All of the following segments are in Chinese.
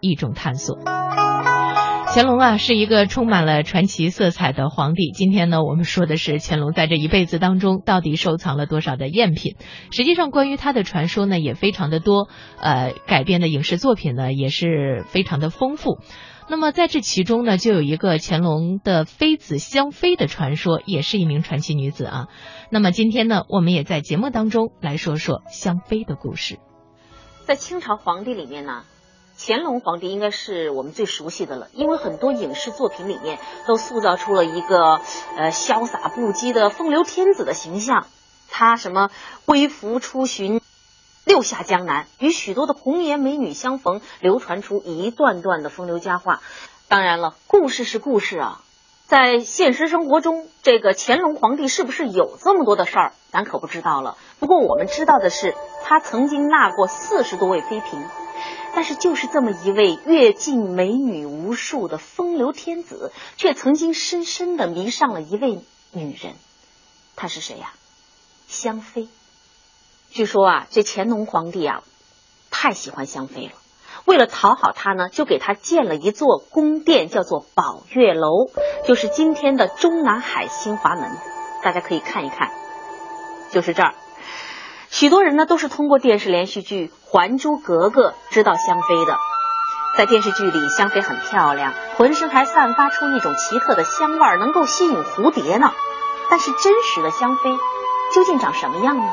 一种探索。乾隆啊，是一个充满了传奇色彩的皇帝。今天呢，我们说的是乾隆在这一辈子当中到底收藏了多少的赝品。实际上，关于他的传说呢，也非常的多，呃，改编的影视作品呢，也是非常的丰富。那么在这其中呢，就有一个乾隆的妃子香妃的传说，也是一名传奇女子啊。那么今天呢，我们也在节目当中来说说香妃的故事。在清朝皇帝里面呢。乾隆皇帝应该是我们最熟悉的了，因为很多影视作品里面都塑造出了一个呃潇洒不羁的风流天子的形象。他什么微服出巡，六下江南，与许多的红颜美女相逢，流传出一段段的风流佳话。当然了，故事是故事啊，在现实生活中，这个乾隆皇帝是不是有这么多的事儿，咱可不知道了。不过我们知道的是，他曾经纳过四十多位妃嫔。但是，就是这么一位阅尽美女无数的风流天子，却曾经深深的迷上了一位女人。她是谁呀？香妃。据说啊，这乾隆皇帝啊，太喜欢香妃了。为了讨好他呢，就给他建了一座宫殿，叫做宝月楼，就是今天的中南海新华门。大家可以看一看，就是这儿。许多人呢都是通过电视连续剧《还珠格格》知道香妃的。在电视剧里，香妃很漂亮，浑身还散发出一种奇特的香味，能够吸引蝴蝶呢。但是真实的香妃究竟长什么样呢？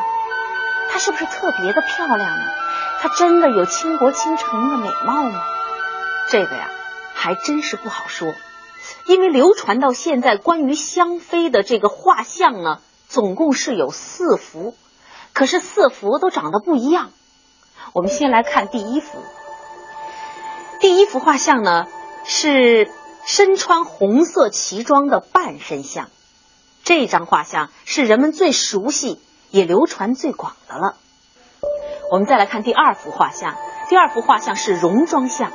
她是不是特别的漂亮呢？她真的有倾国倾城的美貌吗？这个呀，还真是不好说。因为流传到现在关于香妃的这个画像呢，总共是有四幅。可是四幅都长得不一样。我们先来看第一幅。第一幅画像呢，是身穿红色旗装的半身像。这张画像是人们最熟悉也流传最广的了。我们再来看第二幅画像。第二幅画像是戎装像，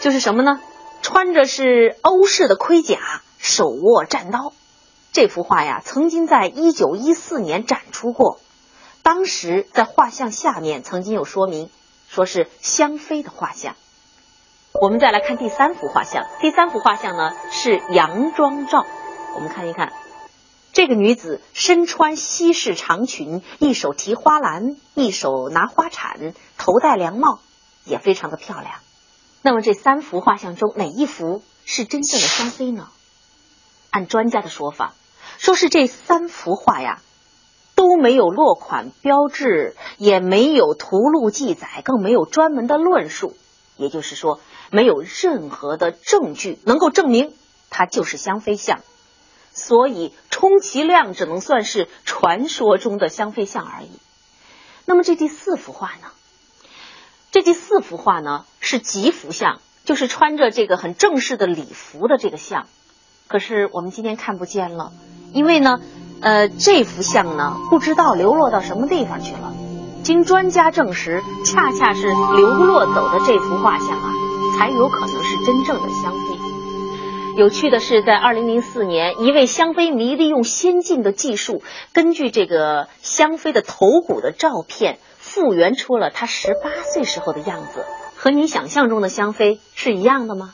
就是什么呢？穿着是欧式的盔甲，手握战刀。这幅画呀，曾经在一九一四年展出过。当时在画像下面曾经有说明，说是香妃的画像。我们再来看第三幅画像，第三幅画像呢是洋装照。我们看一看，这个女子身穿西式长裙，一手提花篮，一手拿花铲，头戴凉帽，也非常的漂亮。那么这三幅画像中哪一幅是真正的香妃呢？按专家的说法，说是这三幅画呀。都没有落款标志，也没有图录记载，更没有专门的论述。也就是说，没有任何的证据能够证明它就是香妃像，所以充其量只能算是传说中的香妃像而已。那么这第四幅画呢？这第四幅画呢是吉服像，就是穿着这个很正式的礼服的这个像。可是我们今天看不见了，因为呢。呃，这幅像呢，不知道流落到什么地方去了。经专家证实，恰恰是流落走的这幅画像啊，才有可能是真正的香妃。有趣的是，在二零零四年，一位香妃迷利用先进的技术，根据这个香妃的头骨的照片，复原出了她十八岁时候的样子，和你想象中的香妃是一样的吗？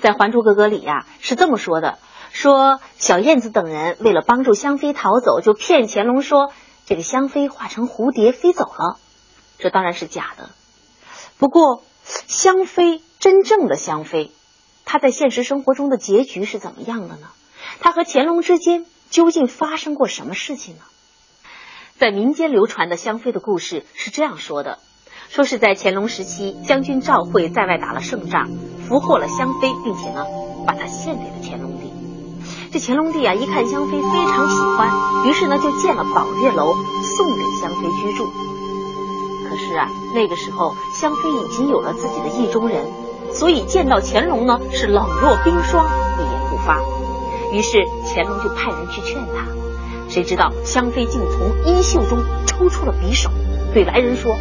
在《还珠格格》里呀，是这么说的。说小燕子等人为了帮助香妃逃走，就骗乾隆说这个香妃化成蝴蝶飞走了，这当然是假的。不过香妃真正的香妃，他在现实生活中的结局是怎么样的呢？他和乾隆之间究竟发生过什么事情呢？在民间流传的香妃的故事是这样说的：说是在乾隆时期，将军赵惠在外打了胜仗，俘获了香妃，并且呢把她献给了乾隆帝。这乾隆帝啊，一看香妃非常喜欢，于是呢就建了宝月楼，送给香妃居住。可是啊，那个时候香妃已经有了自己的意中人，所以见到乾隆呢是冷若冰霜，一言不发。于是乾隆就派人去劝他，谁知道香妃竟从衣袖中抽出了匕首，对来人说：“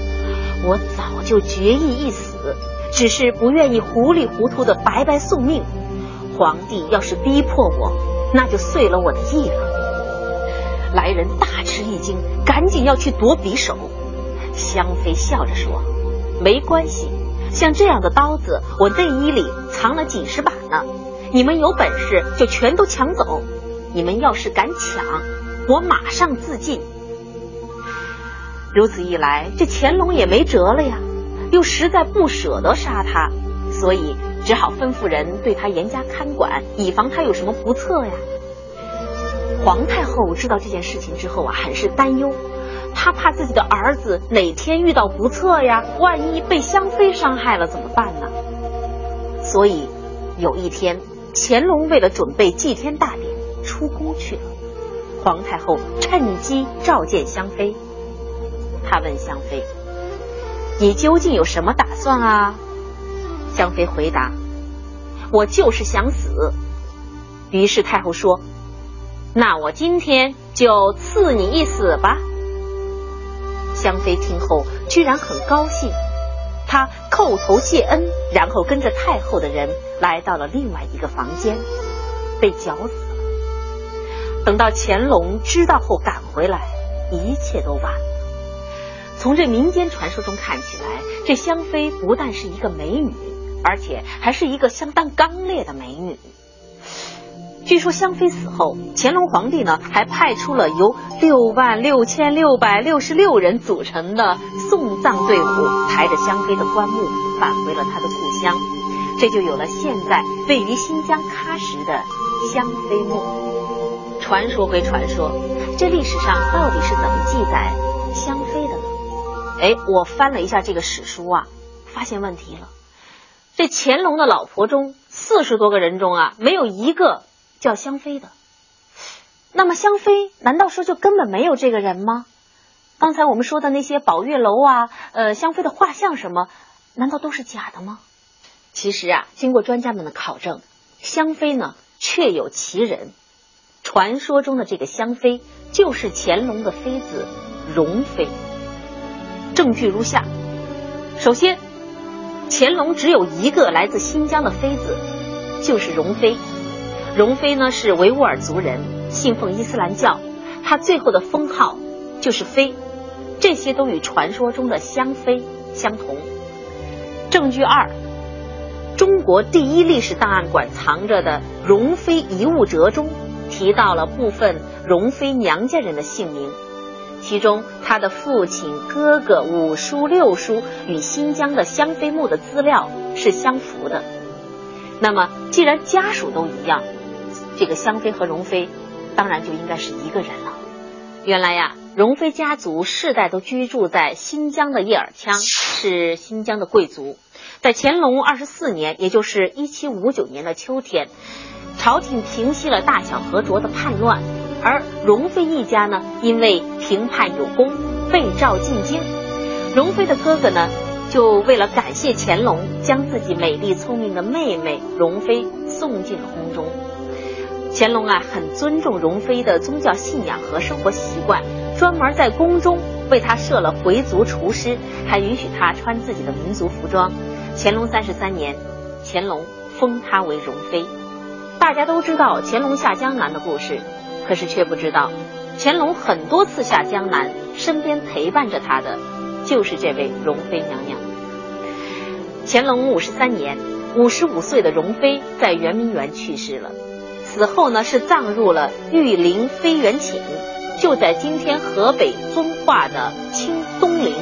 我早就决意一死，只是不愿意糊里糊涂的白白送命。皇帝要是逼迫我。”那就碎了我的意了。来人大吃一惊，赶紧要去夺匕首。香妃笑着说：“没关系，像这样的刀子，我内衣里藏了几十把呢。你们有本事就全都抢走，你们要是敢抢，我马上自尽。如此一来，这乾隆也没辙了呀，又实在不舍得杀他，所以只好吩咐人对他严加看管，以防他有什么不测呀。皇太后知道这件事情之后啊，很是担忧，他怕自己的儿子哪天遇到不测呀，万一被香妃伤害了怎么办呢？所以有一天。乾隆为了准备祭天大典，出宫去了。皇太后趁机召见香妃。她问香妃：“你究竟有什么打算啊？”香妃回答：“我就是想死。”于是太后说：“那我今天就赐你一死吧。”香妃听后居然很高兴。她叩头谢恩，然后跟着太后的人来到了另外一个房间，被绞死了。等到乾隆知道后赶回来，一切都晚了。从这民间传说中看起来，这香妃不但是一个美女，而且还是一个相当刚烈的美女。据说香妃死后，乾隆皇帝呢还派出了由六万六千六百六十六人组成的送葬队伍，抬着香妃的棺木返回了他的故乡，这就有了现在位于新疆喀什的香妃墓。传说归传说，这历史上到底是怎么记载香妃的呢？哎，我翻了一下这个史书啊，发现问题了。这乾隆的老婆中，四十多个人中啊，没有一个。叫香妃的，那么香妃难道说就根本没有这个人吗？刚才我们说的那些宝月楼啊，呃，香妃的画像什么，难道都是假的吗？其实啊，经过专家们的考证，香妃呢确有其人。传说中的这个香妃就是乾隆的妃子容妃。证据如下：首先，乾隆只有一个来自新疆的妃子，就是容妃。容妃呢是维吾尔族人，信奉伊斯兰教，她最后的封号就是妃，这些都与传说中的香妃相同。证据二，中国第一历史档案馆藏着的《容妃遗物折》中提到了部分容妃娘家人的姓名，其中她的父亲、哥哥、五叔、六叔与新疆的香妃墓的资料是相符的。那么，既然家属都一样。这个香妃和容妃，当然就应该是一个人了。原来呀，容妃家族世代都居住在新疆的叶尔羌，是新疆的贵族。在乾隆二十四年，也就是一七五九年的秋天，朝廷平息了大小和卓的叛乱，而容妃一家呢，因为平叛有功，被召进京。容妃的哥哥呢，就为了感谢乾隆，将自己美丽聪明的妹妹容妃送进了宫中。乾隆啊，很尊重容妃的宗教信仰和生活习惯，专门在宫中为她设了回族厨师，还允许她穿自己的民族服装。乾隆三十三年，乾隆封她为容妃。大家都知道乾隆下江南的故事，可是却不知道，乾隆很多次下江南，身边陪伴着他的就是这位容妃娘娘。乾隆五十三年，五十五岁的容妃在圆明园去世了。死后呢，是葬入了玉陵妃园寝，就在今天河北遵化的清东陵。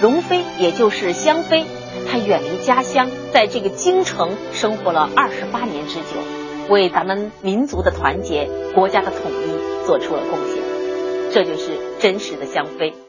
容妃也就是香妃，她远离家乡，在这个京城生活了二十八年之久，为咱们民族的团结、国家的统一做出了贡献。这就是真实的香妃。